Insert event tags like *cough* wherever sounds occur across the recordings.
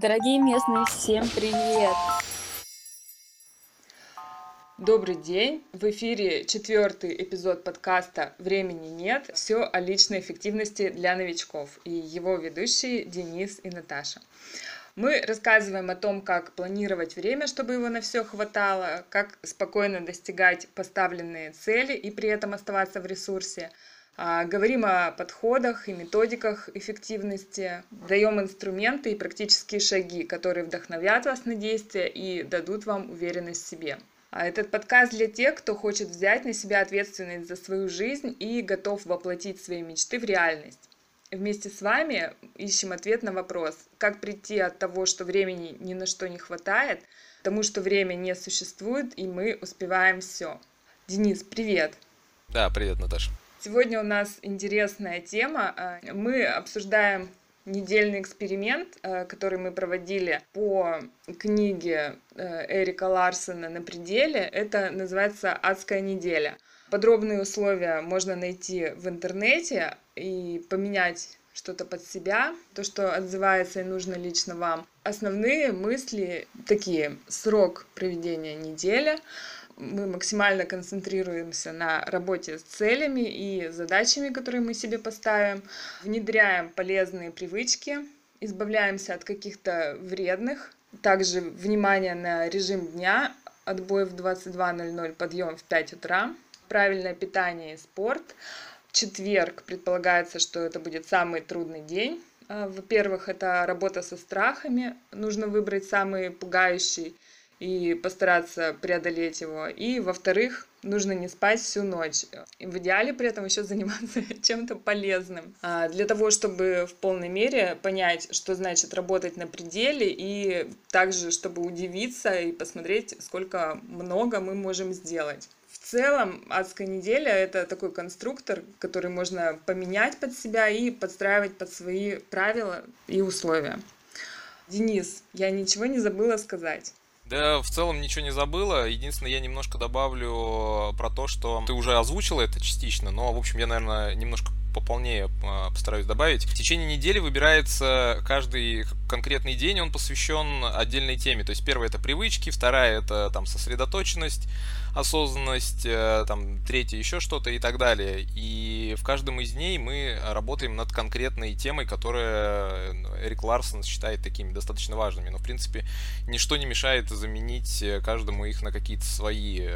Дорогие местные, всем привет! Добрый день! В эфире четвертый эпизод подкаста «Времени нет. Все о личной эффективности для новичков» и его ведущие Денис и Наташа. Мы рассказываем о том, как планировать время, чтобы его на все хватало, как спокойно достигать поставленные цели и при этом оставаться в ресурсе – говорим о подходах и методиках эффективности, даем инструменты и практические шаги, которые вдохновят вас на действия и дадут вам уверенность в себе. А этот подкаст для тех, кто хочет взять на себя ответственность за свою жизнь и готов воплотить свои мечты в реальность. Вместе с вами ищем ответ на вопрос, как прийти от того, что времени ни на что не хватает, к тому, что время не существует, и мы успеваем все. Денис, привет! Да, привет, Наташа. Сегодня у нас интересная тема. А, мы обсуждаем недельный эксперимент, а, который мы проводили по книге э, Эрика Ларсона «На пределе». Это называется «Адская неделя». Подробные условия можно найти в интернете и поменять что-то под себя, то, что отзывается и нужно лично вам. Основные мысли такие. Срок проведения недели, мы максимально концентрируемся на работе с целями и задачами, которые мы себе поставим, внедряем полезные привычки, избавляемся от каких-то вредных, также внимание на режим дня, отбой в 22.00, подъем в 5 утра, правильное питание и спорт. Четверг предполагается, что это будет самый трудный день. А, во-первых, это работа со страхами. Нужно выбрать самый пугающий и постараться преодолеть его. И, во-вторых, нужно не спать всю ночь. В идеале при этом еще заниматься *laughs* чем-то полезным. А для того, чтобы в полной мере понять, что значит работать на пределе, и также, чтобы удивиться и посмотреть, сколько много мы можем сделать. В целом, адская неделя — это такой конструктор, который можно поменять под себя и подстраивать под свои правила и условия. Денис, я ничего не забыла сказать. Да, в целом ничего не забыла. Единственное, я немножко добавлю про то, что ты уже озвучила это частично, но, в общем, я, наверное, немножко пополнее а, постараюсь добавить. В течение недели выбирается каждый конкретный день, он посвящен отдельной теме. То есть первая это привычки, вторая это там сосредоточенность, осознанность, э, там третья еще что-то и так далее. И в каждом из дней мы работаем над конкретной темой, которая э, Эрик Ларсон считает такими достаточно важными. Но в принципе ничто не мешает заменить э, каждому их на какие-то свои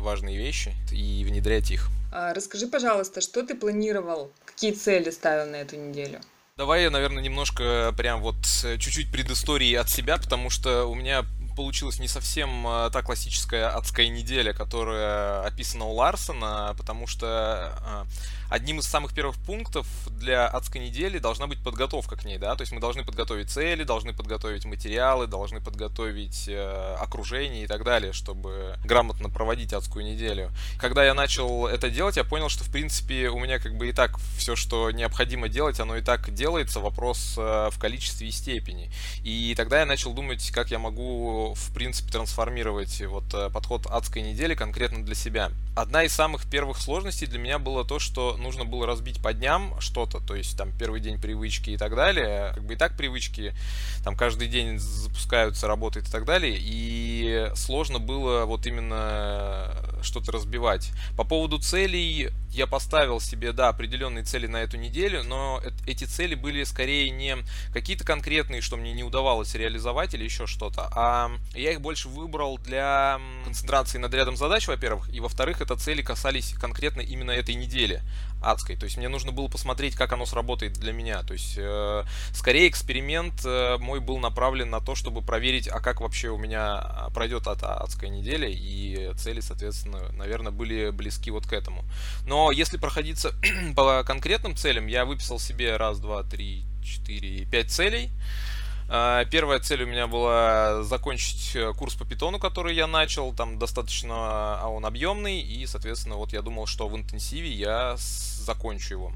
важные вещи и внедрять их. А, расскажи, пожалуйста, что ты планировал, какие цели ставил на эту неделю? Давай я, наверное, немножко прям вот чуть-чуть предыстории от себя, потому что у меня получилась не совсем а, та классическая адская неделя, которая описана у Ларсона, потому что а, одним из самых первых пунктов для адской недели должна быть подготовка к ней, да, то есть мы должны подготовить цели, должны подготовить материалы, должны подготовить э, окружение и так далее, чтобы грамотно проводить адскую неделю. Когда я начал это делать, я понял, что в принципе у меня как бы и так все, что необходимо делать, оно и так делается, вопрос э, в количестве и степени. И тогда я начал думать, как я могу в принципе трансформировать вот э, подход адской недели конкретно для себя. Одна из самых первых сложностей для меня было то, что нужно было разбить по дням что-то, то есть там первый день привычки и так далее. Как бы и так привычки там каждый день запускаются, работают и так далее. И сложно было вот именно что-то разбивать. По поводу целей я поставил себе, да, определенные цели на эту неделю, но эти цели были скорее не какие-то конкретные, что мне не удавалось реализовать или еще что-то, а я их больше выбрал для концентрации над рядом задач, во-первых, и во-вторых, это цели касались конкретно именно этой недели адской. То есть мне нужно было посмотреть, как оно сработает для меня. То есть э, скорее эксперимент э, мой был направлен на то, чтобы проверить, а как вообще у меня а, пройдет эта адская неделя. И цели, соответственно, наверное, были близки вот к этому. Но если проходиться *clears throat* по конкретным целям, я выписал себе раз, два, три, четыре, пять целей. А, первая цель у меня была закончить э, курс по питону, который я начал, там достаточно а он объемный, и, соответственно, вот я думал, что в интенсиве я закончу его.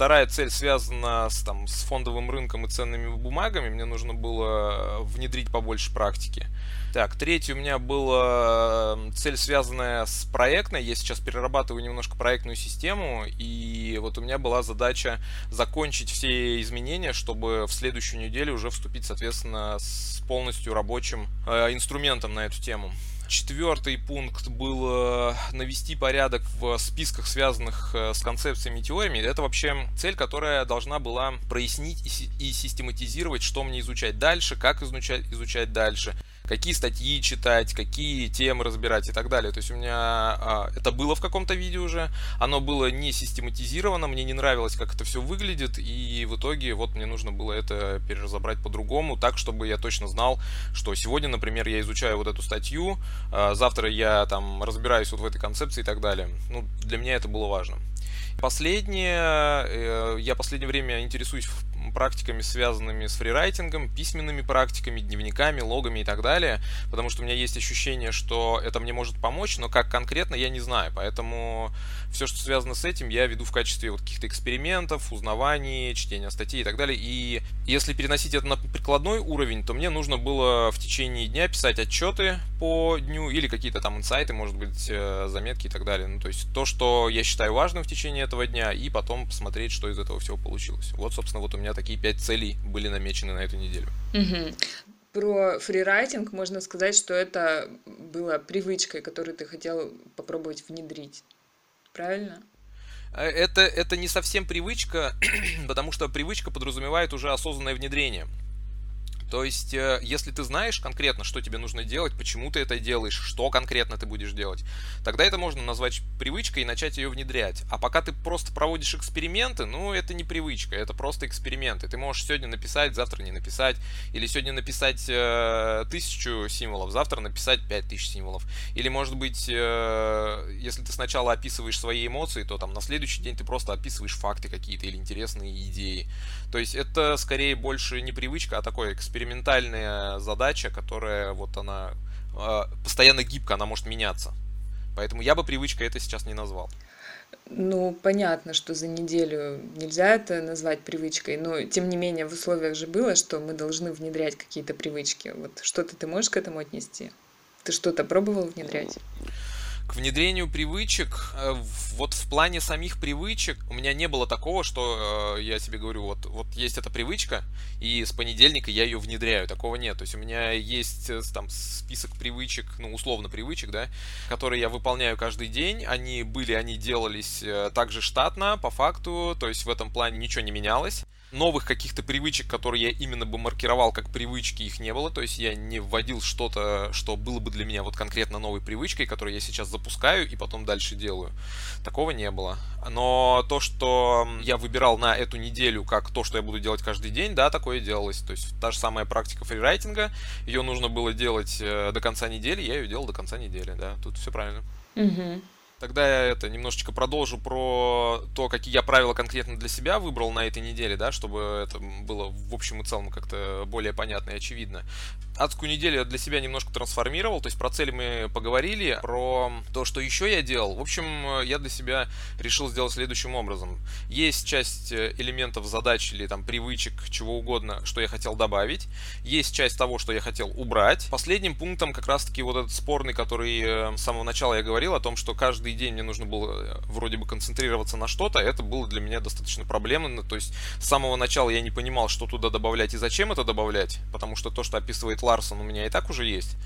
Вторая цель связана с, там, с фондовым рынком и ценными бумагами. Мне нужно было внедрить побольше практики. Так, третья у меня была цель, связанная с проектной. Я сейчас перерабатываю немножко проектную систему, и вот у меня была задача закончить все изменения, чтобы в следующую неделю уже вступить, соответственно, с полностью рабочим э, инструментом на эту тему. Четвертый пункт был навести порядок в списках, связанных э, с концепциями и теориями. Это вообще цель, которая должна была прояснить и систематизировать, что мне изучать дальше, как изучать, изучать дальше какие статьи читать, какие темы разбирать и так далее. То есть у меня а, это было в каком-то видео уже, оно было не систематизировано, мне не нравилось, как это все выглядит, и в итоге вот мне нужно было это переразобрать по-другому, так, чтобы я точно знал, что сегодня, например, я изучаю вот эту статью, а завтра я там разбираюсь вот в этой концепции и так далее. Ну, для меня это было важно. Последнее, э, я последнее время интересуюсь практиками, связанными с фрирайтингом, письменными практиками, дневниками, логами и так далее, потому что у меня есть ощущение, что это мне может помочь, но как конкретно я не знаю, поэтому все, что связано с этим, я веду в качестве вот каких-то экспериментов, узнаваний, чтения статей и так далее, и если переносить это на прикладной уровень, то мне нужно было в течение дня писать отчеты по дню или какие-то там инсайты, может быть, э, заметки и так далее, ну, то есть то, что я считаю важным в течение этого дня, и потом посмотреть, что из этого всего получилось. Вот, собственно, вот у меня такие пять целей были намечены на эту неделю. Угу. Про фрирайтинг можно сказать, что это было привычкой, которую ты хотел попробовать внедрить. Правильно? Э, это, это не совсем привычка, *clears throat* потому что привычка подразумевает уже осознанное внедрение. То есть, э, если ты знаешь конкретно, что тебе нужно делать, почему ты это делаешь, что конкретно ты будешь делать, тогда это можно назвать привычкой и начать ее внедрять. А пока ты просто проводишь эксперименты, ну, это не привычка, это просто эксперименты. Ты можешь сегодня написать, завтра не написать, или сегодня написать э, тысячу символов, завтра написать пять тысяч символов. Или, может быть, э, если ты сначала описываешь свои эмоции, то там на следующий день ты просто описываешь факты какие-то или интересные идеи. То есть это скорее больше не привычка, а такой экспериментальная задача, которая вот она э, постоянно гибка, она может меняться. Поэтому я бы привычкой это сейчас не назвал. Ну, понятно, что за неделю нельзя это назвать привычкой, но тем не менее в условиях же было, что мы должны внедрять какие-то привычки. Вот что-то ты можешь к этому отнести? Ты что-то пробовал внедрять? К внедрению привычек, э, вот в плане самих привычек у меня не было такого, что э, я себе говорю, вот, вот есть эта привычка, и с понедельника я ее внедряю. Такого нет. То есть у меня есть э, там список привычек, ну, условно привычек, да, которые я выполняю каждый день. Они были, они делались также штатно, по факту, то есть в этом плане ничего не менялось новых каких-то привычек, которые я именно бы маркировал как привычки, их не было. То есть я не вводил что-то, что было бы для меня вот конкретно новой привычкой, которую я сейчас запускаю и потом дальше делаю. Такого не было. Но то, что я выбирал на эту неделю как то, что я буду делать каждый день, да, такое делалось. То есть та же самая практика фрирайтинга, ее нужно было делать э, до конца недели, я ее делал до конца недели, да, тут все правильно. Угу. Тогда я это немножечко продолжу про то, какие я правила конкретно для себя выбрал на этой неделе, да, чтобы это было в общем и целом как-то более понятно и очевидно. Адскую неделю я для себя немножко трансформировал, то есть про цели мы поговорили, про то, что еще я делал. В общем, я для себя решил сделать следующим образом. Есть часть э, элементов задач или там привычек, чего угодно, что я хотел добавить. Есть часть того, что я хотел убрать. Последним пунктом как раз-таки вот этот спорный, который э, с самого начала я говорил о том, что каждый каждый день мне нужно было э, вроде бы концентрироваться на что-то, это было для меня достаточно проблемно. То есть с самого начала я не понимал, что туда добавлять и зачем это добавлять, потому что то, что описывает Ларсон, у меня и так уже есть.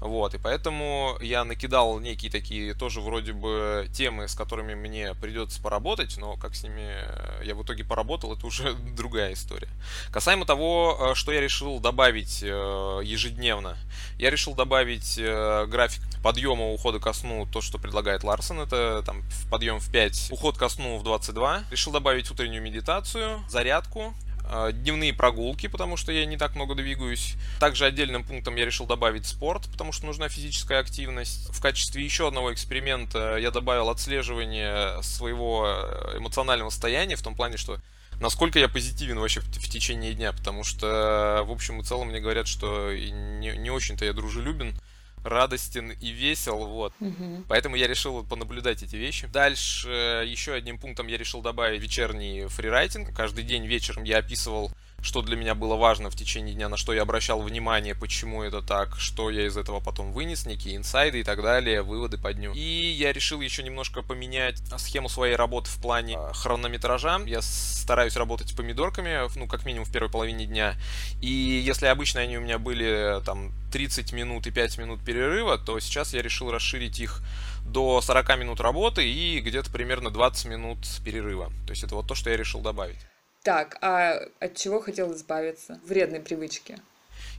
Вот, и поэтому я накидал некие такие тоже вроде бы темы, с которыми мне придется поработать, но как с ними э, я в итоге поработал, это уже *laughs* другая история. Касаемо того, э, что я решил добавить ежедневно, я решил добавить график подъема, ухода ко сну, то, что предлагает Ларсон, это там подъем в 5, уход ко сну в 22. Решил добавить утреннюю медитацию, зарядку, э, дневные прогулки, потому что я не так много двигаюсь. Также отдельным пунктом я решил добавить спорт, потому что нужна физическая активность. В качестве еще одного эксперимента я добавил отслеживание своего э, эмоционального состояния, в том плане, что насколько я позитивен вообще в, течение дня, потому что в общем и целом мне говорят, что не, не очень-то я дружелюбен радостен и весел, вот. Угу. Поэтому я решил понаблюдать эти вещи. Дальше еще одним пунктом я решил добавить вечерний фрирайтинг. Каждый день вечером я описывал что для меня было важно в течение дня, на что я обращал внимание, почему это так, что я из этого потом вынес, некие инсайды и так далее, выводы по дню. И я решил еще немножко поменять схему своей работы в плане а, хронометража. Я стараюсь работать помидорками, ну, как минимум в первой половине дня. И если обычно они у меня были там 30 минут и 5 минут перерыва, то сейчас я решил расширить их до 40 минут работы и где-то примерно 20 минут перерыва. То есть это вот то, что я решил добавить. Так, а от чего хотел избавиться? Вредной привычки.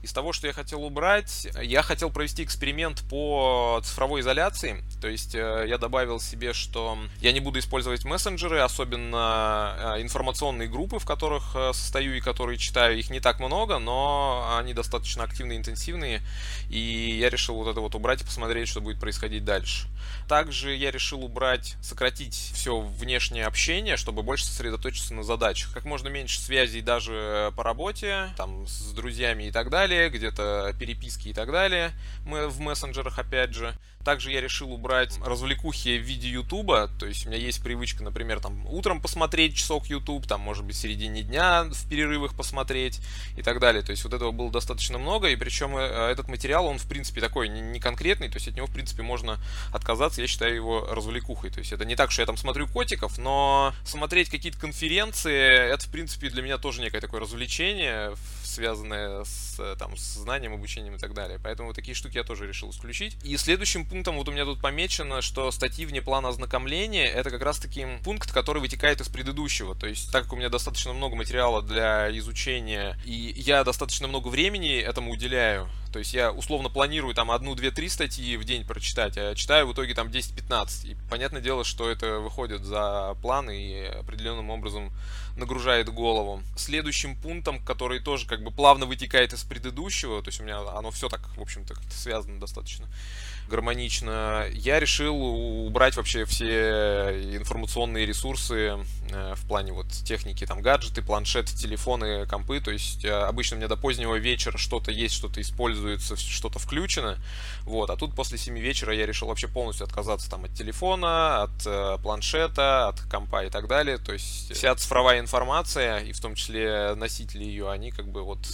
Из того, что я хотел убрать, я хотел провести эксперимент по цифровой изоляции. То есть э, я добавил себе, что я не буду использовать мессенджеры, особенно э, информационные группы, в которых э, состою и которые читаю. Их не так много, но они достаточно активные, интенсивные. И я решил вот это вот убрать и посмотреть, что будет происходить дальше. Также я решил убрать, сократить все внешнее общение, чтобы больше сосредоточиться на задачах. Как можно меньше связей даже по работе, там, с друзьями и так далее, где-то переписки и так далее. Мы в мессенджерах, опять же. Также я решил убрать развлекухи в виде Ютуба, то есть у меня есть привычка, например, там утром посмотреть часок YouTube, там, может быть, в середине дня в перерывах посмотреть и так далее. То есть вот этого было достаточно много, и причем э, этот материал, он, в принципе, такой не конкретный, то есть от него, в принципе, можно отказаться, я считаю его развлекухой. То есть это не так, что я там смотрю котиков, но смотреть какие-то конференции, это, в принципе, для меня тоже некое такое развлечение, связанное с, там, с знанием, обучением и так далее. Поэтому такие штуки я тоже решил исключить. И следующим пунктом вот у меня тут помечено, что статьи вне плана ознакомления это как раз таки пункт, который вытекает из предыдущего. То есть, так как у меня достаточно много материала для изучения, и я достаточно много времени этому уделяю, то есть я условно планирую там одну, две, три статьи в день прочитать, а читаю в итоге там 10-15. И понятное дело, что это выходит за план и определенным образом нагружает голову. Следующим пунктом, который тоже как бы плавно вытекает из предыдущего, то есть у меня оно все так, в общем-то, связано достаточно гармонично, я решил убрать вообще все информационные ресурсы э, в плане вот техники, там гаджеты, планшеты, телефоны, компы, то есть э, обычно у меня до позднего вечера что-то есть, что-то используется, что-то включено, вот, а тут после 7 вечера я решил вообще полностью отказаться там от телефона, от э, планшета, от компа и так далее, то есть вся цифровая информация, и в том числе носители ее, они как бы вот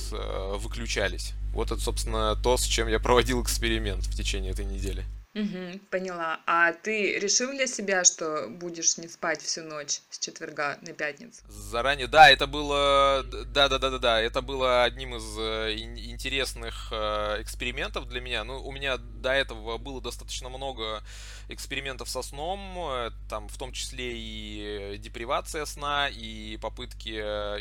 выключались. Вот это, собственно, то, с чем я проводил эксперимент в течение этой недели. Угу, поняла. А ты решил для себя, что будешь не спать всю ночь с четверга на пятницу? Заранее, да, это было, да, да, да, да, да, это было одним из э, интересных э, экспериментов для меня. Ну, у меня до этого было достаточно много экспериментов со сном, э, там в том числе и депривация сна, и попытки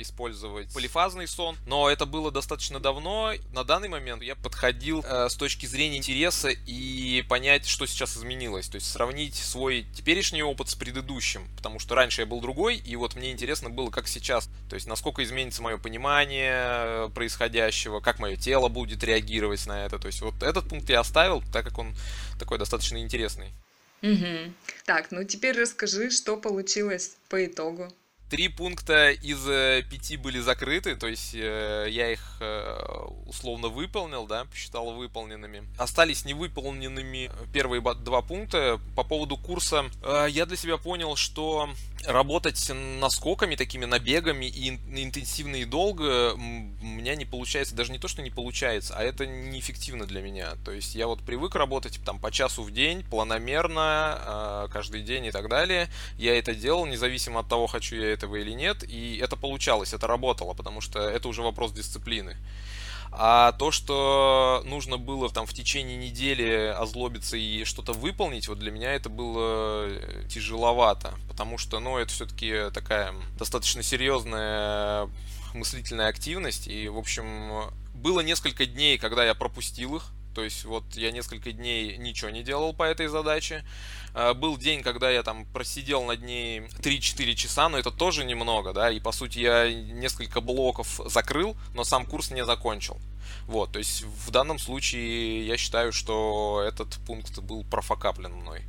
использовать полифазный сон. Но это было достаточно давно. На данный момент я подходил с точки зрения интереса и понять, что сейчас изменилось. То есть сравнить свой теперешний опыт с предыдущим. Потому что раньше я был другой, и вот мне интересно было, как сейчас. То есть насколько изменится мое понимание э, происходящего, как мое тело будет реагировать на это. То есть вот этот пункт я оставил, так как он такой достаточно интересный. Угу. Так, ну теперь расскажи, что получилось по итогу. Три пункта из э, пяти были закрыты, то есть э, я их э, условно выполнил, да, посчитал выполненными. Остались невыполненными первые два пункта. По поводу курса я для себя понял, что работать наскоками, такими набегами и интенсивно и долго у меня не получается, даже не то, что не получается, а это неэффективно для меня. То есть я вот привык работать там по часу в день, планомерно, каждый день и так далее. Я это делал, независимо от того, хочу я этого или нет, и это получалось, это работало, потому что это уже вопрос дисциплины. А то, что нужно было там в течение недели озлобиться и что-то выполнить, вот для меня это было э, тяжеловато, потому что, ну, это все-таки такая достаточно серьезная мыслительная активность, и, в общем, было несколько дней, когда я пропустил их, то есть вот я несколько дней ничего не делал по этой задаче. А, был день, когда я там просидел над ней 3-4 часа, но это тоже немного, да, и по сути я несколько блоков закрыл, но сам курс не закончил. Вот, то есть в данном случае я считаю, что этот пункт был профокаплен мной.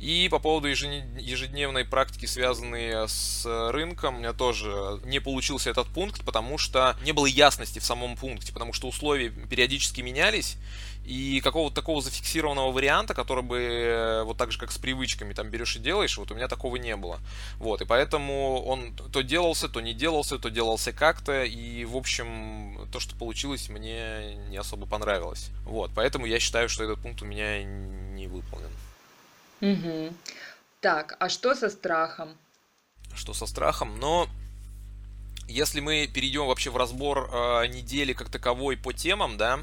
И по поводу ежедневной практики, связанной с рынком, у меня тоже не получился этот пункт, потому что не было ясности в самом пункте, потому что условия периодически менялись, и какого-то такого зафиксированного варианта, который бы э, вот так же, как с привычками, там берешь и делаешь, вот у меня такого не было. Вот, и поэтому он то делался, то не делался, то делался как-то, и, в общем, то, что получилось, мне не особо понравилось. Вот, поэтому я считаю, что этот пункт у меня не выполнен. Угу. Так, а что со страхом? Что со страхом? Но если мы перейдем вообще в разбор э, недели как таковой по темам, да,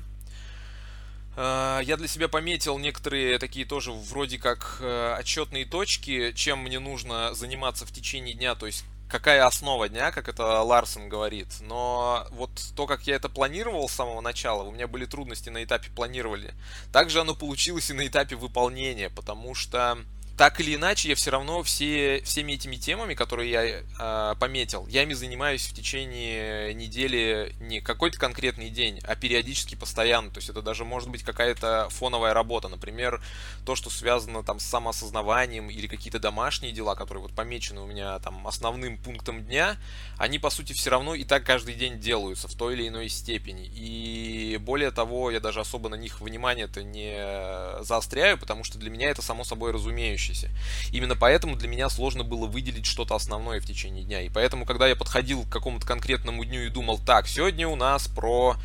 я для себя пометил некоторые такие тоже вроде как э, отчетные точки, чем мне нужно заниматься в течение дня, то есть какая основа дня, как это Ларсон говорит. Но вот то, как я это планировал с самого начала, у меня были трудности на этапе планирования. Также оно получилось и на этапе выполнения, потому что так или иначе, я все равно все, всеми этими темами, которые я э, пометил, я ими занимаюсь в течение недели не какой-то конкретный день, а периодически постоянно. То есть это даже может быть какая-то фоновая работа. Например, то, что связано там с самоосознаванием или какие-то домашние дела, которые вот помечены у меня там основным пунктом дня, они по сути все равно и так каждый день делаются в той или иной степени. И более того, я даже особо на них внимание-то не заостряю, потому что для меня это само собой разумеющее меняющийся. Именно поэтому для меня сложно было выделить что-то основное в течение дня. И поэтому, когда я подходил к какому-то конкретному дню и думал, так, сегодня у нас про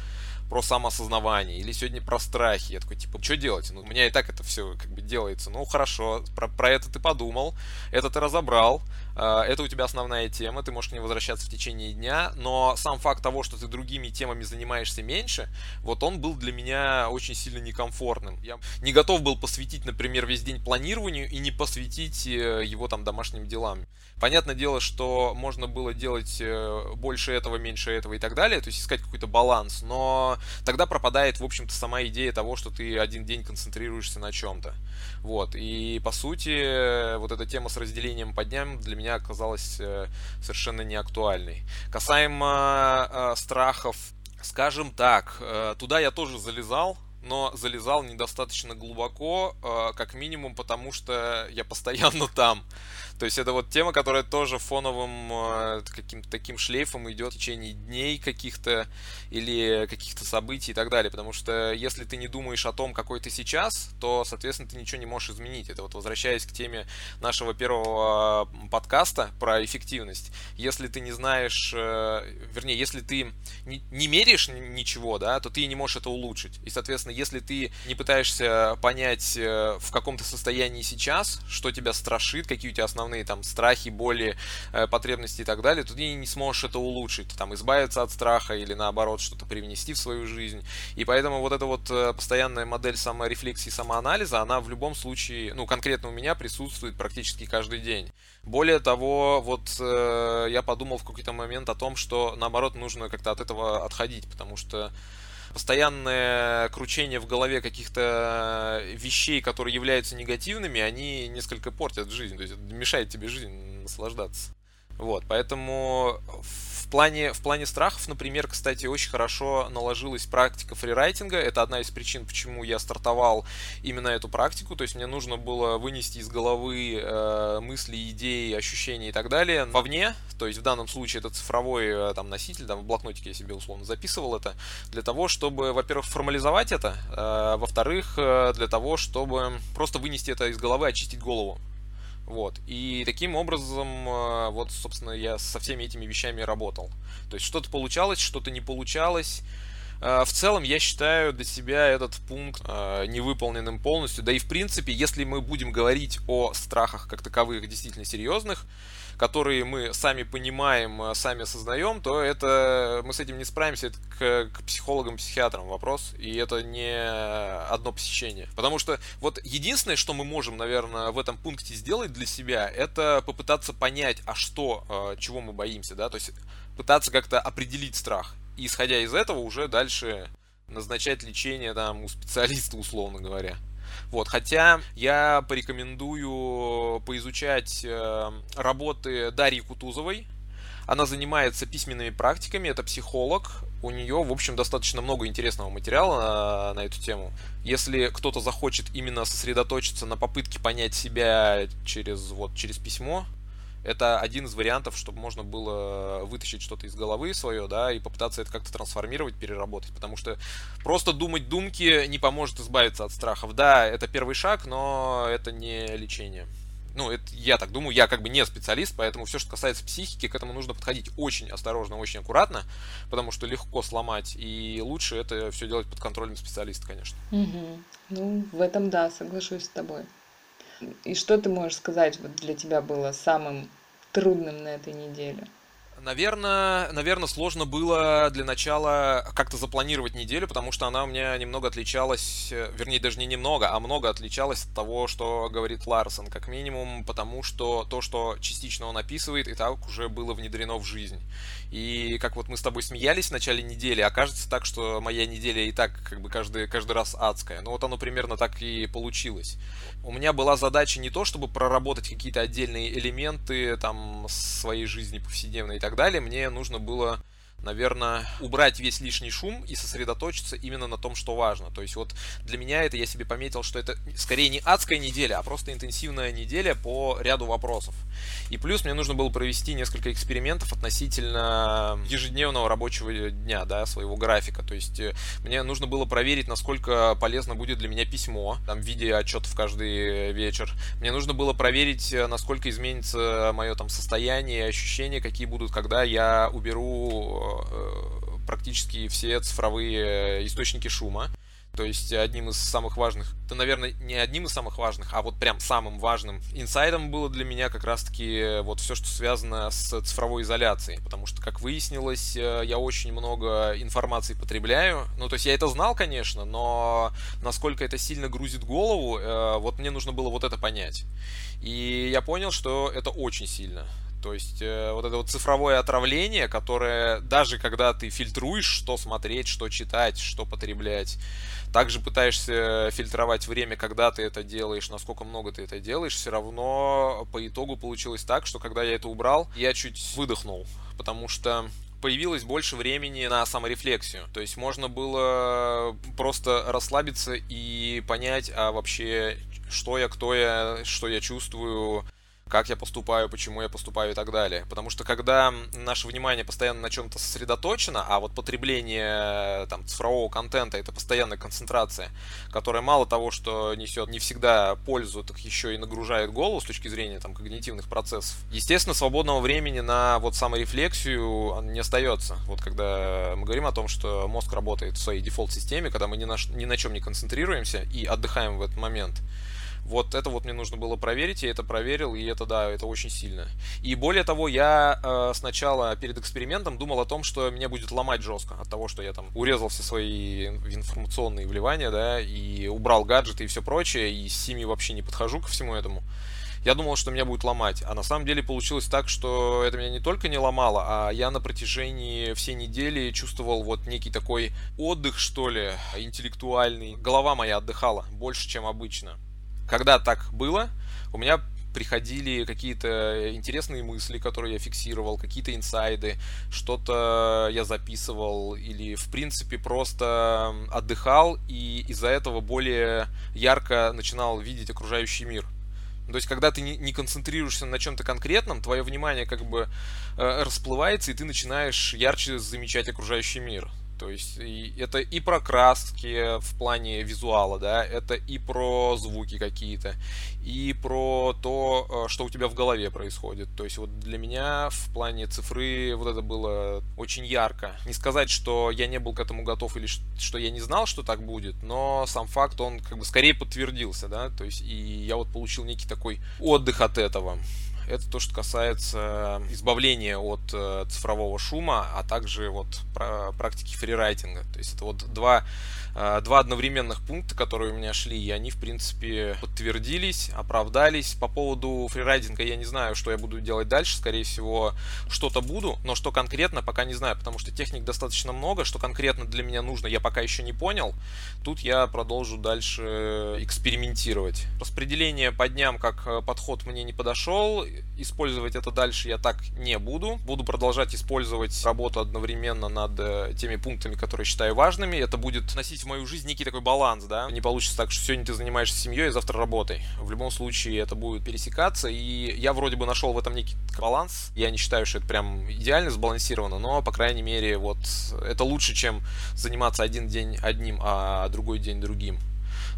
про самоосознавание или сегодня про страхи. Я такой, типа, что делать? Ну, у меня и так это все как бы делается. Ну, хорошо, про, про это ты подумал, это ты разобрал, это у тебя основная тема, ты можешь к ней возвращаться в течение дня, но сам факт того, что ты другими темами занимаешься меньше, вот он был для меня очень сильно некомфортным. Я не готов был посвятить, например, весь день планированию и не посвятить э, его там домашним делам. Понятное дело, что можно было делать э, больше этого, меньше этого и так далее, то есть искать какой-то баланс, но тогда пропадает, в общем-то, сама идея того, что ты один день концентрируешься на чем-то. Вот, и по сути, вот эта тема с разделением по дням для меня оказалась э, совершенно неактуальной. Касаемо э, страхов, скажем так, э, туда я тоже залезал, но залезал недостаточно глубоко, как минимум потому, что я постоянно *laughs* там. То есть это вот тема, которая тоже фоновым э, каким-то таким шлейфом идет в течение дней каких-то или каких-то событий и так далее. Потому что если ты не думаешь о том, какой ты сейчас, то, соответственно, ты ничего не можешь изменить. Это вот возвращаясь к теме нашего первого подкаста про эффективность. Если ты не знаешь, э, вернее, если ты не, меряешь ничего, да, то ты не можешь это улучшить. И, соответственно, если ты не пытаешься понять э, в каком то состоянии сейчас, что тебя страшит, какие у тебя основные основные там страхи, боли, э, потребности и так далее, то ты не сможешь это улучшить, там избавиться от страха или наоборот что-то привнести в свою жизнь. И поэтому вот эта вот э, постоянная модель саморефлексии, самоанализа, она в любом случае, ну конкретно у меня присутствует практически каждый день. Более того, вот э, я подумал в какой-то момент о том, что наоборот нужно как-то от этого отходить, потому что постоянное кручение в голове каких-то вещей, которые являются негативными, они несколько портят жизнь, то есть мешает тебе жизнь наслаждаться. Вот, поэтому в плане, в плане страхов, например, кстати, очень хорошо наложилась практика фрирайтинга. Это одна из причин, почему я стартовал именно эту практику. То есть мне нужно было вынести из головы э, мысли, идеи, ощущения и так далее вовне. То есть в данном случае это цифровой э, там, носитель, там, в блокнотике я себе условно записывал это, для того, чтобы, во-первых, формализовать это, э, во-вторых, э, для того, чтобы просто вынести это из головы, очистить голову. Вот. И таким образом, э, вот, собственно, я со всеми этими вещами работал. То есть что-то получалось, что-то не получалось. Э, в целом, я считаю для себя этот пункт э, невыполненным полностью. Да и в принципе, если мы будем говорить о страхах как таковых действительно серьезных, которые мы сами понимаем, э, сами осознаем, то это мы с этим не справимся. Это к, к психологам, психиатрам вопрос, и это не одно посещение. Потому что вот единственное, что мы можем, наверное, в этом пункте сделать для себя, это попытаться понять, а что, э, чего мы боимся, да, то есть пытаться как-то определить страх. И исходя из этого уже дальше назначать лечение там у специалиста, условно говоря. Вот, хотя я порекомендую поизучать э, работы Дарьи Кутузовой. Она занимается письменными практиками, это психолог. У нее, в общем, достаточно много интересного материала на, на эту тему. Если кто-то захочет именно сосредоточиться на попытке понять себя через, вот, через письмо, это один из вариантов, чтобы можно было вытащить что-то из головы свое, да, и попытаться это как-то трансформировать, переработать, потому что просто думать думки не поможет избавиться от страхов. Да, это первый шаг, но это не лечение. Ну, это я так думаю, я как бы не специалист, поэтому все, что касается психики, к этому нужно подходить очень осторожно, очень аккуратно, потому что легко сломать, и лучше это все делать под контролем специалиста, конечно. Угу. Ну, в этом да, соглашусь с тобой. И что ты можешь сказать, вот для тебя было самым трудным на этой неделе? Наверное, наверное, сложно было для начала как-то запланировать неделю, потому что она у меня немного отличалась, э, вернее, даже не немного, а много отличалась от того, что говорит Ларсон, как минимум, потому что то, что частично он описывает, и так уже было внедрено в жизнь. И как вот мы с тобой смеялись в начале недели, окажется так, что моя неделя и так как бы каждый, каждый раз адская. Ну вот оно примерно так и получилось. У меня была задача не то, чтобы проработать какие-то отдельные элементы там своей жизни повседневной и так далее. Мне нужно было наверное, убрать весь лишний шум и сосредоточиться именно на том, что важно. То есть вот для меня это, я себе пометил, что это скорее не адская неделя, а просто интенсивная неделя по ряду вопросов. И плюс мне нужно было провести несколько экспериментов относительно ежедневного рабочего дня, да, своего графика. То есть э, мне нужно было проверить, насколько полезно будет для меня письмо, там, в виде отчетов каждый вечер. Мне нужно было проверить, э, насколько изменится мое там состояние, ощущения, какие будут, когда я уберу практически все цифровые источники шума. То есть одним из самых важных, то, наверное, не одним из самых важных, а вот прям самым важным инсайдом было для меня как раз-таки вот все, что связано с цифровой изоляцией. Потому что, как выяснилось, э, я очень много информации потребляю. Ну, то есть я это знал, конечно, но насколько это сильно грузит голову, э, вот мне нужно было вот это понять. И я понял, что это очень сильно. То есть э, вот это вот цифровое отравление, которое даже когда ты фильтруешь, что смотреть, что читать, что потреблять, также пытаешься фильтровать время, когда ты это делаешь, насколько много ты это делаешь, все равно по итогу получилось так, что когда я это убрал, я чуть выдохнул, потому что появилось больше времени на саморефлексию. То есть можно было просто расслабиться и понять, а вообще, что я, кто я, что я чувствую, как я поступаю, почему я поступаю и так далее. Потому что когда наше внимание постоянно на чем-то сосредоточено, а вот потребление там, цифрового контента это постоянная концентрация, которая мало того, что несет не всегда пользу, так еще и нагружает голову с точки зрения там, когнитивных процессов. Естественно, свободного времени на вот саморефлексию не остается. Вот когда мы говорим о том, что мозг работает в своей дефолт-системе, когда мы ни на, ни на чем не концентрируемся и отдыхаем в этот момент, вот это вот мне нужно было проверить, я это проверил, и это, да, это очень сильно. И более того, я э, сначала перед экспериментом думал о том, что меня будет ломать жестко от того, что я там урезал все свои информационные вливания, да, и убрал гаджеты и все прочее, и с семьи вообще не подхожу ко всему этому. Я думал, что меня будет ломать. А на самом деле получилось так, что это меня не только не ломало, а я на протяжении всей недели чувствовал вот некий такой отдых, что ли, интеллектуальный. Голова моя отдыхала больше, чем обычно когда так было, у меня приходили какие-то интересные мысли, которые я фиксировал, какие-то инсайды, что-то я записывал или, в принципе, просто отдыхал и из-за этого более ярко начинал видеть окружающий мир. То есть, когда ты не, концентрируешься на чем-то конкретном, твое внимание как бы э, расплывается, и ты начинаешь ярче замечать окружающий мир. То есть и это и про краски в плане визуала, да, это и про звуки какие-то, и про то, э, что у тебя в голове происходит. То есть вот для меня в плане цифры вот это было очень ярко. Не сказать, что я не был к этому готов или что я не знал, что так будет, но сам факт, он как бы скорее подтвердился, да, то есть и я вот получил некий такой отдых от этого. Это то, что касается избавления от э, цифрового шума, а также вот практики фрирайтинга. То есть это вот два Э, два одновременных пункта, которые у меня шли, и они, в принципе, подтвердились, оправдались. По поводу фрирайдинга я не знаю, что я буду делать дальше. Скорее всего, что-то буду, но что конкретно, пока не знаю, потому что техник достаточно много. Что конкретно для меня нужно, я пока еще не понял. Тут я продолжу дальше экспериментировать. Распределение по дням как э, подход мне не подошел. Использовать это дальше я так не буду. Буду продолжать использовать работу одновременно над э, теми пунктами, которые считаю важными. Это будет носить в мою жизнь некий такой баланс, да. Не получится так, что сегодня ты занимаешься семьей, а завтра работой. В любом случае это будет пересекаться, и я вроде бы нашел в этом некий баланс. Я не считаю, что это прям идеально сбалансировано, но, по крайней мере, вот это лучше, чем заниматься один день одним, а другой день другим.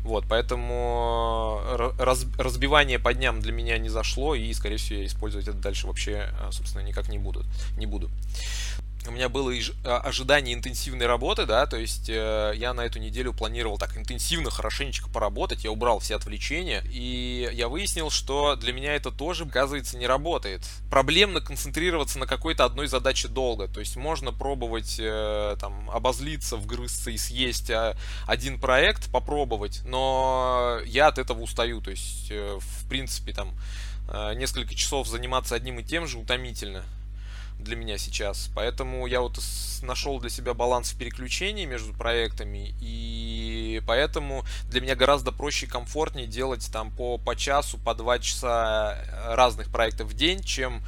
Вот, поэтому э, раз, разбивание по дням для меня не зашло, и, скорее всего, я использовать это дальше вообще, э, собственно, никак не буду. Не буду у меня было а, ожидание интенсивной работы, да, то есть э, я на эту неделю планировал так интенсивно, хорошенечко поработать, я убрал все отвлечения, и я выяснил, что для меня это тоже, оказывается, не работает. Проблемно концентрироваться на какой-то одной задаче долго, то есть можно пробовать э, там обозлиться, вгрызться и съесть а, один проект, попробовать, но я от этого устаю, то есть э, в принципе там несколько часов заниматься одним и тем же утомительно для меня сейчас. Поэтому я вот нашел для себя баланс в переключении между проектами, и поэтому для меня гораздо проще и комфортнее делать там по, по часу, по два часа разных проектов в день, чем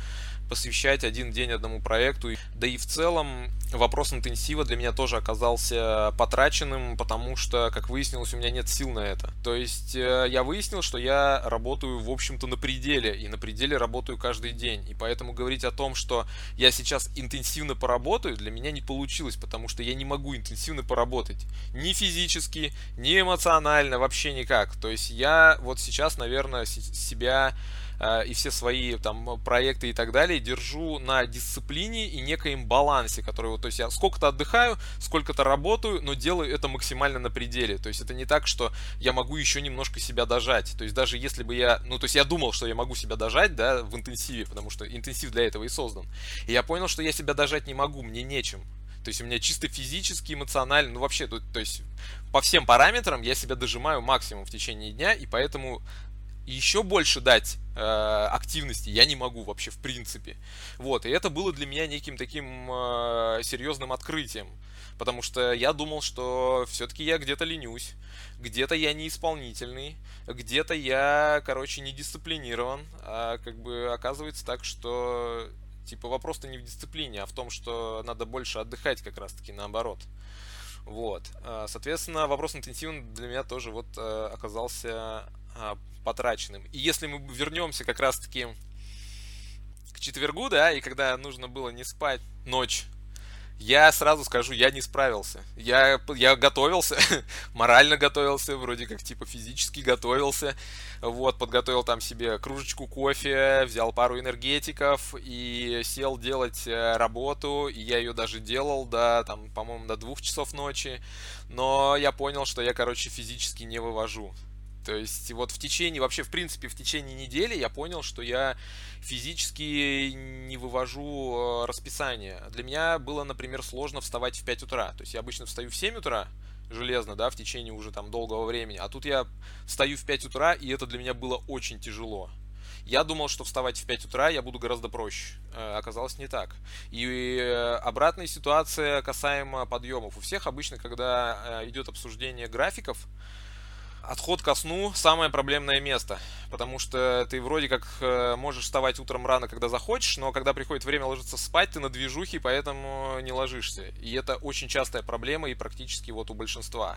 посвящать один день одному проекту. Да и в целом вопрос интенсива для меня тоже оказался потраченным, потому что, как выяснилось, у меня нет сил на это. То есть э, я выяснил, что я работаю, в общем-то, на пределе, и на пределе работаю каждый день. И поэтому говорить о том, что я сейчас интенсивно поработаю, для меня не получилось, потому что я не могу интенсивно поработать. Ни физически, ни эмоционально, вообще никак. То есть я вот сейчас, наверное, себя и все свои там проекты и так далее держу на дисциплине и некоем балансе, который вот, то есть я сколько-то отдыхаю, сколько-то работаю, но делаю это максимально на пределе. То есть это не так, что я могу еще немножко себя дожать. То есть даже если бы я, ну то есть я думал, что я могу себя дожать, да, в интенсиве, потому что интенсив для этого и создан. И я понял, что я себя дожать не могу, мне нечем. То есть у меня чисто физически, эмоционально, ну вообще, то, то есть по всем параметрам я себя дожимаю максимум в течение дня, и поэтому еще больше дать э, активности я не могу вообще в принципе. Вот, и это было для меня неким таким э, серьезным открытием. Потому что я думал, что все-таки я где-то ленюсь, где-то я неисполнительный, где-то я, короче, не дисциплинирован. А как бы оказывается так, что типа вопрос-то не в дисциплине, а в том, что надо больше отдыхать как раз-таки наоборот. Вот. А, соответственно, вопрос интенсивный для меня тоже вот э, оказался потраченным. И если мы вернемся как раз-таки к четвергу, да, и когда нужно было не спать ночь, я сразу скажу, я не справился. Я, я готовился, *laughs* морально готовился, вроде как типа физически готовился. Вот, подготовил там себе кружечку кофе, взял пару энергетиков и сел делать э, работу. И я ее даже делал до, там, по-моему, до двух часов ночи. Но я понял, что я, короче, физически не вывожу. То есть вот в течение, вообще в принципе в течение недели я понял, что я физически не вывожу э, расписание. Для меня было, например, сложно вставать в 5 утра. То есть я обычно встаю в 7 утра, железно, да, в течение уже там долгого времени. А тут я встаю в 5 утра, и это для меня было очень тяжело. Я думал, что вставать в 5 утра я буду гораздо проще. Э, оказалось не так. И э, обратная ситуация касаемо подъемов. У всех обычно, когда идет обсуждение графиков, Отход ко сну – самое проблемное место, потому что ты вроде как э, можешь вставать утром рано, когда захочешь, но когда приходит время ложиться спать, ты на движухе, поэтому не ложишься. И это очень частая проблема и практически вот у большинства.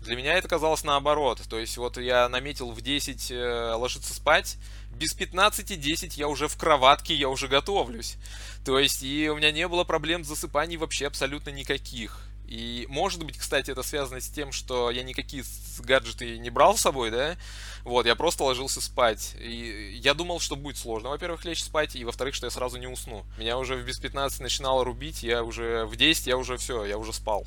Для меня это казалось наоборот, то есть вот я наметил в 10 э, ложиться спать, без 15-10 я уже в кроватке, я уже готовлюсь. То есть и у меня не было проблем с засыпанием вообще абсолютно никаких. И может быть, кстати, это связано с тем, что я никакие гаджеты не брал с собой, да? Вот, я просто ложился спать. И я думал, что будет сложно, во-первых, лечь спать, и во-вторых, что я сразу не усну. Меня уже в без 15 начинало рубить, я уже в 10, я уже все, я уже спал.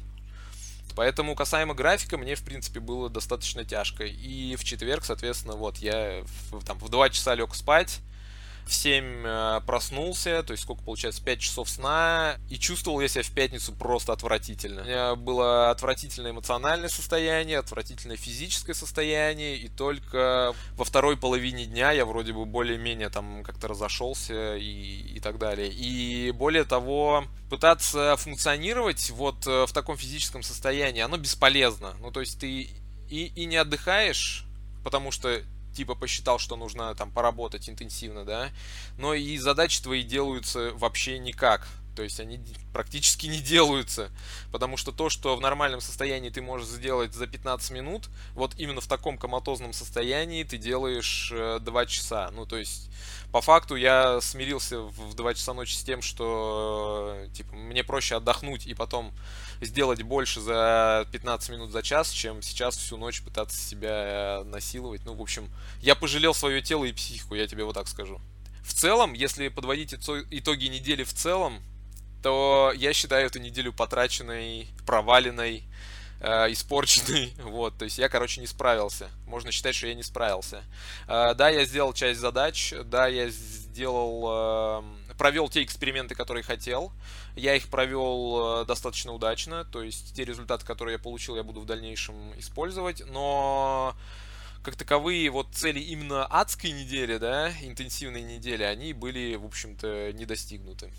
Поэтому касаемо графика, мне, в принципе, было достаточно тяжко. И в четверг, соответственно, вот, я в, там, в 2 часа лег спать, в 7 э, проснулся, то есть сколько получается, 5 часов сна, и чувствовал я себя в пятницу просто отвратительно. У меня было отвратительное эмоциональное состояние, отвратительное физическое состояние, и только во второй половине дня я вроде бы более-менее там как-то разошелся и, и так далее. И более того, пытаться функционировать вот э, в таком физическом состоянии, оно бесполезно. Ну, то есть ты и, и не отдыхаешь, потому что типа посчитал, что нужно там поработать интенсивно, да, но и задачи твои делаются вообще никак. То есть они практически не делаются, потому что то, что в нормальном состоянии ты можешь сделать за 15 минут, вот именно в таком коматозном состоянии ты делаешь 2 часа. Ну, то есть по факту я смирился в 2 часа ночи с тем, что типа, мне проще отдохнуть и потом сделать больше за 15 минут за час, чем сейчас всю ночь пытаться себя насиловать. Ну, в общем, я пожалел свое тело и психику, я тебе вот так скажу. В целом, если подводить итоги недели в целом, то я считаю эту неделю потраченной, проваленной, э, испорченный, *laughs* вот, то есть я, короче, не справился, можно считать, что я не справился. Э, да, я сделал часть задач, да, я сделал, э, провел те эксперименты, которые хотел, я их провел э, достаточно удачно, то есть те результаты, которые я получил, я буду в дальнейшем использовать, но как таковые вот цели именно адской недели, да, интенсивной недели, они были, в общем-то, не достигнуты.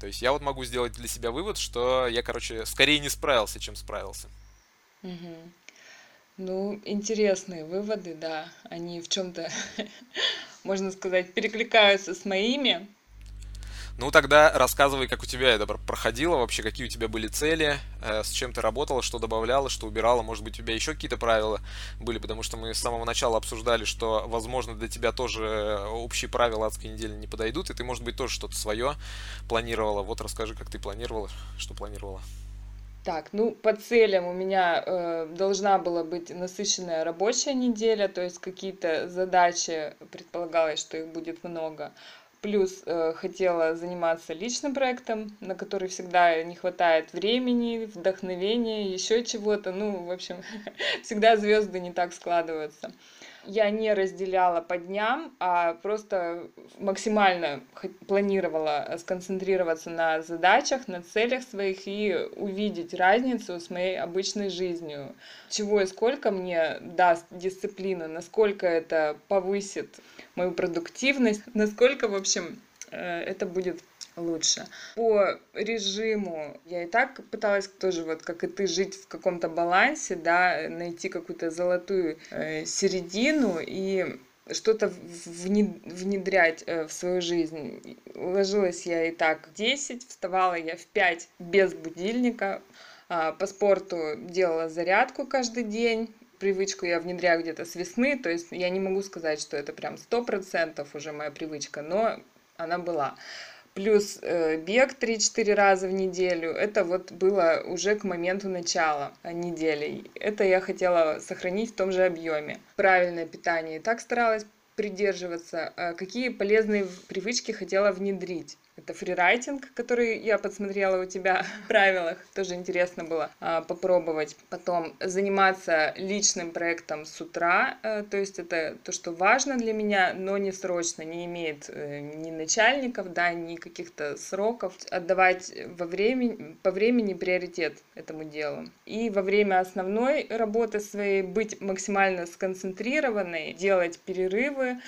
То есть я вот могу сделать для себя вывод, что я, короче, скорее не справился, чем справился. Угу. Ну, интересные выводы, да. Они в чем-то, *laughs* можно сказать, перекликаются с моими. Ну, тогда рассказывай, как у тебя это проходило, вообще, какие у тебя были цели, э, с чем ты работала, что добавляла, что убирала, может быть, у тебя еще какие-то правила были, потому что мы с самого начала обсуждали, что, возможно, для тебя тоже общие правила адской недели не подойдут, и ты, может быть, тоже что-то свое планировала. Вот расскажи, как ты планировала, что планировала. Так, ну по целям у меня э, должна была быть насыщенная рабочая неделя, то есть какие-то задачи предполагалось, что их будет много. Плюс э, хотела заниматься личным проектом, на который всегда не хватает времени, вдохновения, еще чего-то. Ну, в общем, *laughs* всегда звезды не так складываются я не разделяла по дням, а просто максимально планировала сконцентрироваться на задачах, на целях своих и увидеть разницу с моей обычной жизнью. Чего и сколько мне даст дисциплина, насколько это повысит мою продуктивность, насколько, в общем, э, это будет лучше. По режиму я и так пыталась тоже вот как и ты жить в каком-то балансе, да, найти какую-то золотую э, середину и что-то внедрять э, в свою жизнь. Ложилась я и так в 10, вставала я в 5 без будильника. А, по спорту делала зарядку каждый день, привычку я внедряю где-то с весны, то есть я не могу сказать, что это прям сто процентов уже моя привычка, но она была плюс э, бег 3-4 раза в неделю. Это вот было уже к моменту начала недели. Это я хотела сохранить в том же объеме. Правильное питание и так старалась придерживаться. А какие полезные привычки хотела внедрить? Это фрирайтинг, который я подсмотрела у тебя *laughs* в правилах. Тоже интересно было а, попробовать. Потом заниматься личным проектом с утра. А, то есть это то, что важно для меня, но не срочно, не имеет а, ни начальников, да, ни каких-то сроков. Отдавать во времени, по времени приоритет этому делу. И во время основной работы своей быть максимально сконцентрированной, делать перерывы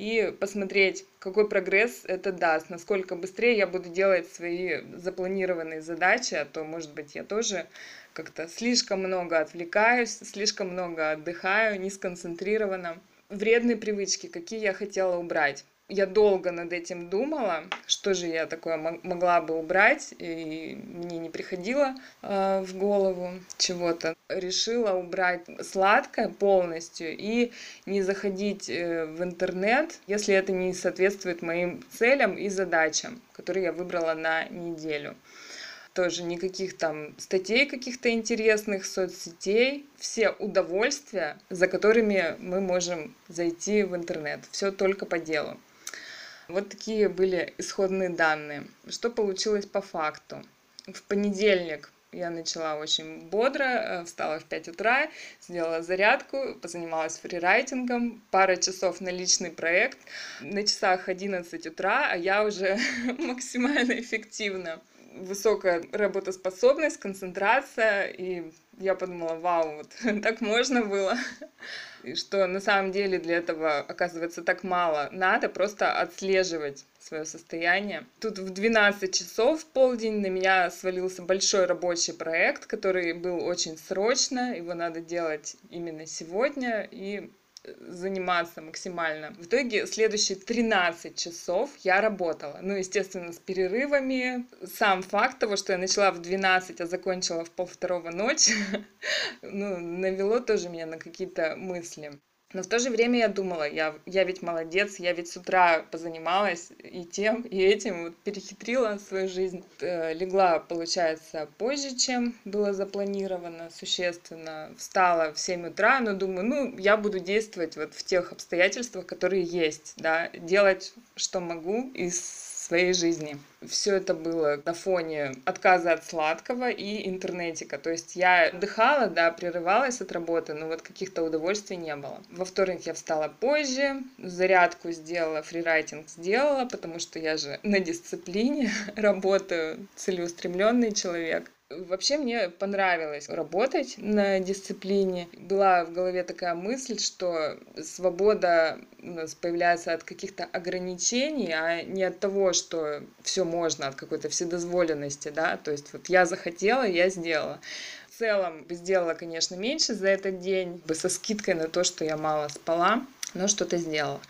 и посмотреть, какой прогресс это даст, насколько быстрее я буду делать свои запланированные задачи, а то, может быть, я тоже как-то слишком много отвлекаюсь, слишком много отдыхаю, не сконцентрирована. Вредные привычки, какие я хотела убрать я долго над этим думала, что же я такое могла бы убрать, и мне не приходило э, в голову чего-то. Решила убрать сладкое полностью и не заходить э, в интернет, если это не соответствует моим целям и задачам, которые я выбрала на неделю тоже никаких там статей каких-то интересных, соцсетей, все удовольствия, за которыми мы можем зайти в интернет. Все только по делу. Вот такие были исходные данные. Что получилось по факту? В понедельник я начала очень бодро, э, встала в 5 утра, сделала зарядку, позанималась фрирайтингом, пара часов на личный проект. На часах 11 утра, а я уже *laughs* максимально эффективна. Высокая работоспособность, концентрация, и я подумала, вау, вот *laughs* так можно было что на самом деле для этого оказывается так мало. Надо просто отслеживать свое состояние. Тут в 12 часов в полдень на меня свалился большой рабочий проект, который был очень срочно, его надо делать именно сегодня, и заниматься максимально. В итоге следующие 13 часов я работала. Ну, естественно, с перерывами. Сам факт того, что я начала в 12, а закончила в полвторого ночи, *laughs* ну, навело тоже меня на какие-то мысли. Но в то же время я думала, я, я ведь молодец, я ведь с утра позанималась и тем, и этим, вот перехитрила свою жизнь. Э, легла, получается, позже, чем было запланировано, существенно. Встала в 7 утра, но думаю, ну, я буду действовать вот в тех обстоятельствах, которые есть, да, делать, что могу, из своей жизни. Все это было на фоне отказа от сладкого и интернетика. То есть я отдыхала, да, прерывалась от работы, но вот каких-то удовольствий не было. Во вторник я встала позже, зарядку сделала, фрирайтинг сделала, потому что я же на дисциплине *laughs* работаю, целеустремленный человек. Вообще мне понравилось работать на дисциплине. Была в голове такая мысль, что свобода у нас появляется от каких-то ограничений, а не от того, что все можно, от какой-то вседозволенности, да, то есть вот я захотела, я сделала. В целом сделала, конечно, меньше за этот день, со скидкой на то, что я мало спала, но что-то сделала.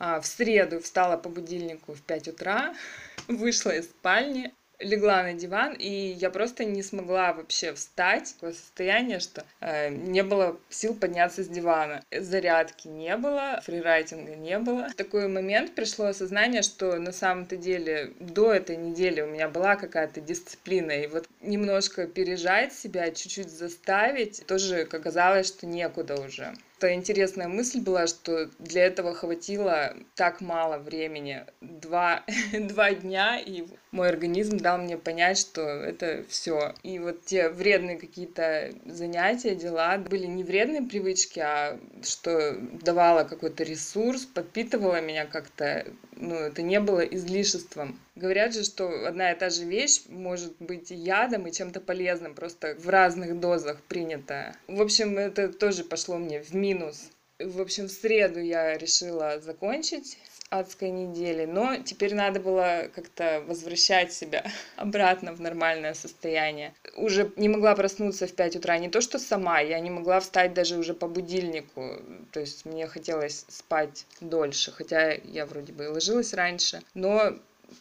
А в среду встала по будильнику в 5 утра, *laughs* вышла из спальни, легла на диван, и я просто не смогла вообще встать. Такое состояние, что э, не было сил подняться с дивана. Зарядки не было, фрирайтинга не было. В такой момент пришло осознание, что на самом-то деле до этой недели у меня была какая-то дисциплина, и вот немножко пережать себя, чуть-чуть заставить, тоже оказалось, что некуда уже интересная мысль была, что для этого хватило так мало времени. Два, *laughs* два дня, и мой организм дал мне понять, что это все. И вот те вредные какие-то занятия, дела были не вредные привычки, а что давало какой-то ресурс, подпитывало меня как-то ну, это не было излишеством. Говорят же, что одна и та же вещь может быть ядом, и чем-то полезным, просто в разных дозах принятая. В общем, это тоже пошло мне в минус. В общем, в среду я решила закончить адской недели, но теперь надо было как-то возвращать себя *laughs* обратно в нормальное состояние. Уже не могла проснуться в 5 утра, не то что сама, я не могла встать даже уже по будильнику, то есть мне хотелось спать дольше, хотя я вроде бы и ложилась раньше, но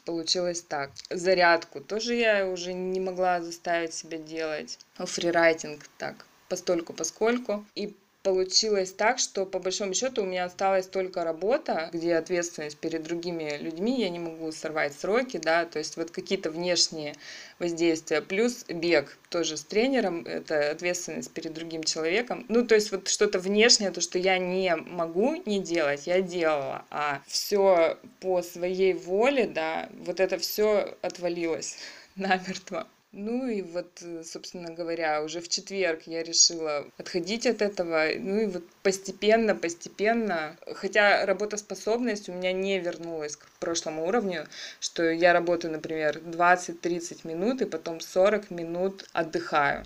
получилось так. Зарядку тоже я уже не могла заставить себя делать. Фрирайтинг так постольку поскольку. И получилось так, что по большому счету у меня осталась только работа, где ответственность перед другими людьми, я не могу сорвать сроки, да, то есть вот какие-то внешние воздействия, плюс бег тоже с тренером, это ответственность перед другим человеком, ну, то есть вот что-то внешнее, то, что я не могу не делать, я делала, а все по своей воле, да, вот это все отвалилось *laughs* намертво. Ну и вот, э, собственно говоря, уже в четверг я решила отходить от этого. Ну и вот постепенно, постепенно, хотя работоспособность у меня не вернулась к прошлому уровню, что я работаю, например, 20-30 минут и потом 40 минут отдыхаю.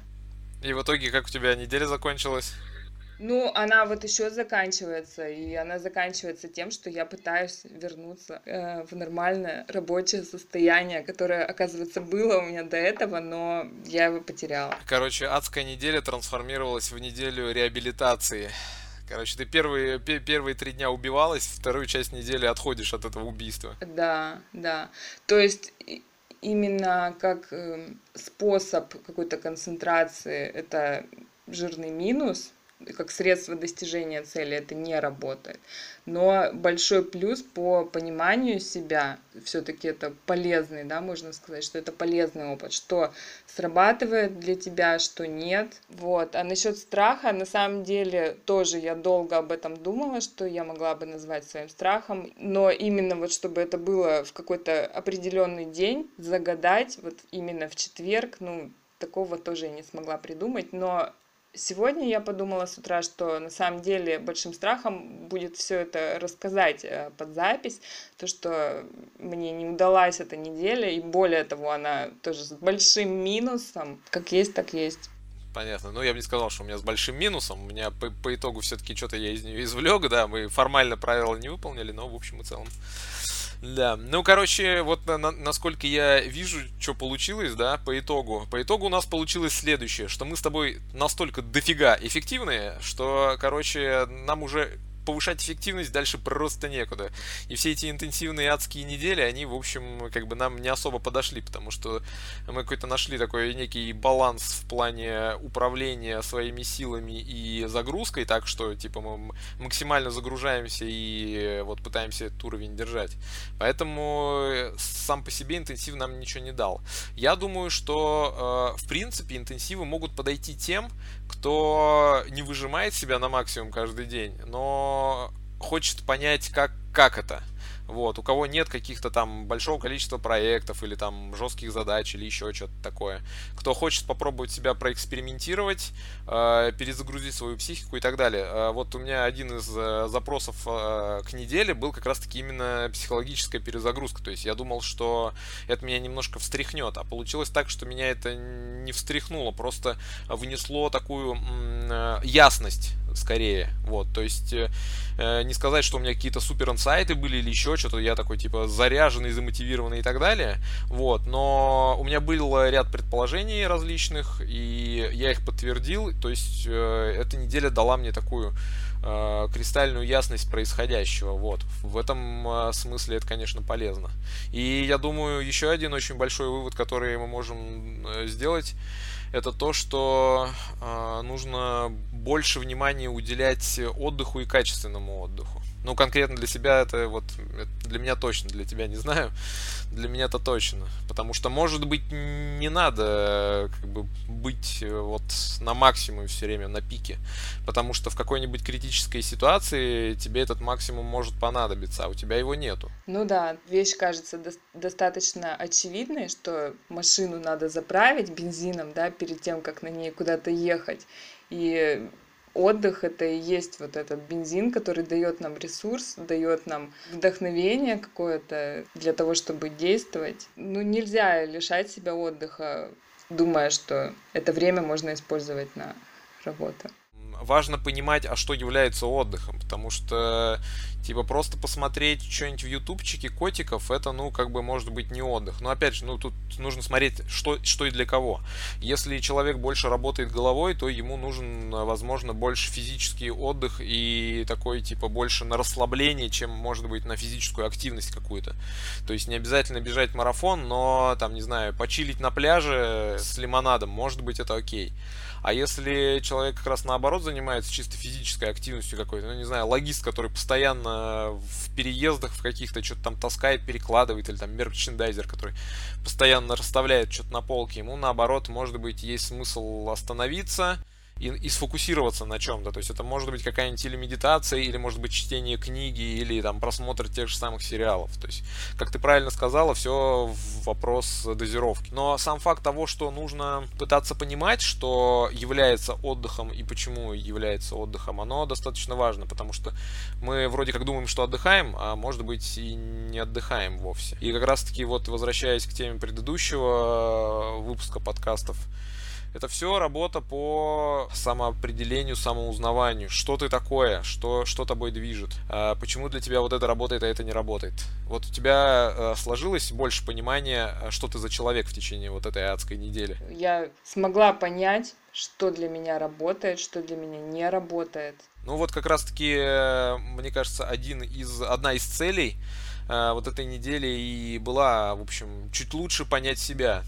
И в итоге как у тебя неделя закончилась? Ну, она вот еще заканчивается, и она заканчивается тем, что я пытаюсь вернуться э, в нормальное рабочее состояние, которое, оказывается, было у меня до этого, но я его потеряла. Короче, адская неделя трансформировалась в неделю реабилитации. Короче, ты первые, первые три дня убивалась, вторую часть недели отходишь от этого убийства. Да, да. То есть именно как э, способ какой-то концентрации это жирный минус, как средство достижения цели это не работает. Но большой плюс по пониманию себя, все-таки это полезный, да, можно сказать, что это полезный опыт, что срабатывает для тебя, что нет. Вот. А насчет страха, на самом деле, тоже я долго об этом думала, что я могла бы назвать своим страхом, но именно вот чтобы это было в какой-то определенный день, загадать, вот именно в четверг, ну, такого тоже я не смогла придумать, но Сегодня я подумала с утра, что на самом деле большим страхом будет все это рассказать э, под запись, то, что мне не удалась эта неделя, и более того, она тоже с большим минусом, как есть, так есть. Понятно. Ну, я бы не сказал, что у меня с большим минусом. У меня по, по итогу все-таки что-то я из нее извлек, да, мы формально правила не выполнили, но в общем и целом да, ну, короче, вот на, на, насколько я вижу, что получилось, да, по итогу. По итогу у нас получилось следующее, что мы с тобой настолько дофига эффективные, что, короче, нам уже повышать эффективность дальше просто некуда. И все эти интенсивные адские недели, они, в общем, как бы нам не особо подошли, потому что мы какой-то нашли такой некий баланс в плане управления своими силами и загрузкой, так что, типа, мы максимально загружаемся и вот пытаемся этот уровень держать. Поэтому э, сам по себе интенсив нам ничего не дал. Я думаю, что, э, в принципе, интенсивы могут подойти тем, кто не выжимает себя на максимум каждый день, но хочет понять, как, как это. Вот, у кого нет каких-то там большого количества проектов или там жестких задач или еще что-то такое. Кто хочет попробовать себя проэкспериментировать, э, перезагрузить свою психику и так далее. Э, вот у меня один из э, запросов э, к неделе был как раз-таки именно психологическая перезагрузка. То есть я думал, что это меня немножко встряхнет, а получилось так, что меня это не встряхнуло, просто внесло такую э, ясность скорее. Вот, то есть э, э, не сказать, что у меня какие-то супер инсайты были или еще что-то, я такой типа заряженный, замотивированный и так далее. Вот, но у меня был ряд предположений различных, и я их подтвердил. То есть э, эта неделя дала мне такую э, кристальную ясность происходящего. Вот. В этом э, смысле это, конечно, полезно. И я думаю, еще один очень большой вывод, который мы можем э, сделать, это то, что э, нужно больше внимания уделять отдыху и качественному отдыху. Ну, конкретно для себя это вот, для меня точно, для тебя не знаю, для меня это точно. Потому что, может быть, не надо как бы быть э, вот на максимуме все время, на пике. Потому что в какой-нибудь критической ситуации тебе этот максимум может понадобиться, а у тебя его нету. Ну да, вещь кажется до- достаточно очевидной, что машину надо заправить бензином, да, перед тем, как на ней куда-то ехать. И отдых это и есть вот этот бензин, который дает нам ресурс, дает нам вдохновение какое-то для того, чтобы действовать. Ну, нельзя лишать себя отдыха, думая, что это время можно использовать на работу важно понимать, а что является отдыхом, потому что, типа, просто посмотреть что-нибудь в ютубчике котиков, это, ну, как бы, может быть, не отдых. Но, опять же, ну, тут нужно смотреть, что, что и для кого. Если человек больше работает головой, то ему нужен, возможно, больше физический отдых и такой, типа, больше на расслабление, чем, может быть, на физическую активность какую-то. То есть не обязательно бежать марафон, но, там, не знаю, почилить на пляже с лимонадом, может быть, это окей. А если человек как раз наоборот занимается чисто физической активностью какой-то, ну не знаю, логист, который постоянно в переездах в каких-то что-то там таскает, перекладывает, или там мерчендайзер, который постоянно расставляет что-то на полке, ему наоборот, может быть, есть смысл остановиться, и, и сфокусироваться на чем-то. То есть это может быть какая-нибудь или медитация, или может быть чтение книги, или там просмотр тех же самых сериалов. То есть, как ты правильно сказала, все вопрос дозировки. Но сам факт того, что нужно пытаться понимать, что является отдыхом и почему является отдыхом, оно достаточно важно, потому что мы вроде как думаем, что отдыхаем, а может быть и не отдыхаем вовсе. И как раз таки вот возвращаясь к теме предыдущего выпуска подкастов, это все работа по самоопределению, самоузнаванию. Что ты такое, что, что тобой движет, а почему для тебя вот это работает, а это не работает. Вот у тебя э, сложилось больше понимания, э, что ты за человек в течение вот этой адской недели? Я смогла понять, что для меня работает, что для меня не работает. Ну вот как раз-таки, э, мне кажется, один из, одна из целей вот этой недели и была, в общем, чуть лучше понять себя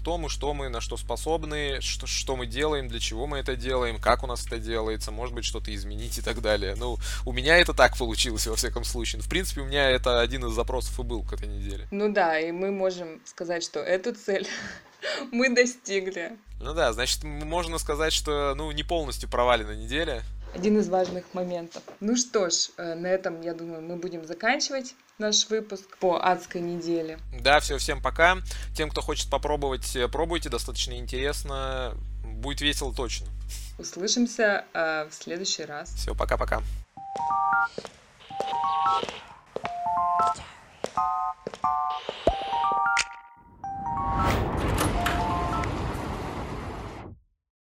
кто мы, что мы, на что способны, что, что мы делаем, для чего мы это делаем, как у нас это делается, может быть, что-то изменить и так далее. Ну, у меня это так получилось, во всяком случае. В принципе, у меня это один из запросов и был к этой неделе. Ну да, и мы можем сказать, что эту цель *laughs* мы достигли. Ну да, значит, можно сказать, что, ну, не полностью провалена неделя. Один из важных моментов. Ну что ж, э, на этом, я думаю, мы будем заканчивать наш выпуск по адской неделе. Да, все, всем пока. Тем, кто хочет попробовать, э, пробуйте, достаточно интересно. Будет весело точно. Услышимся э, в следующий раз. Все, пока-пока. you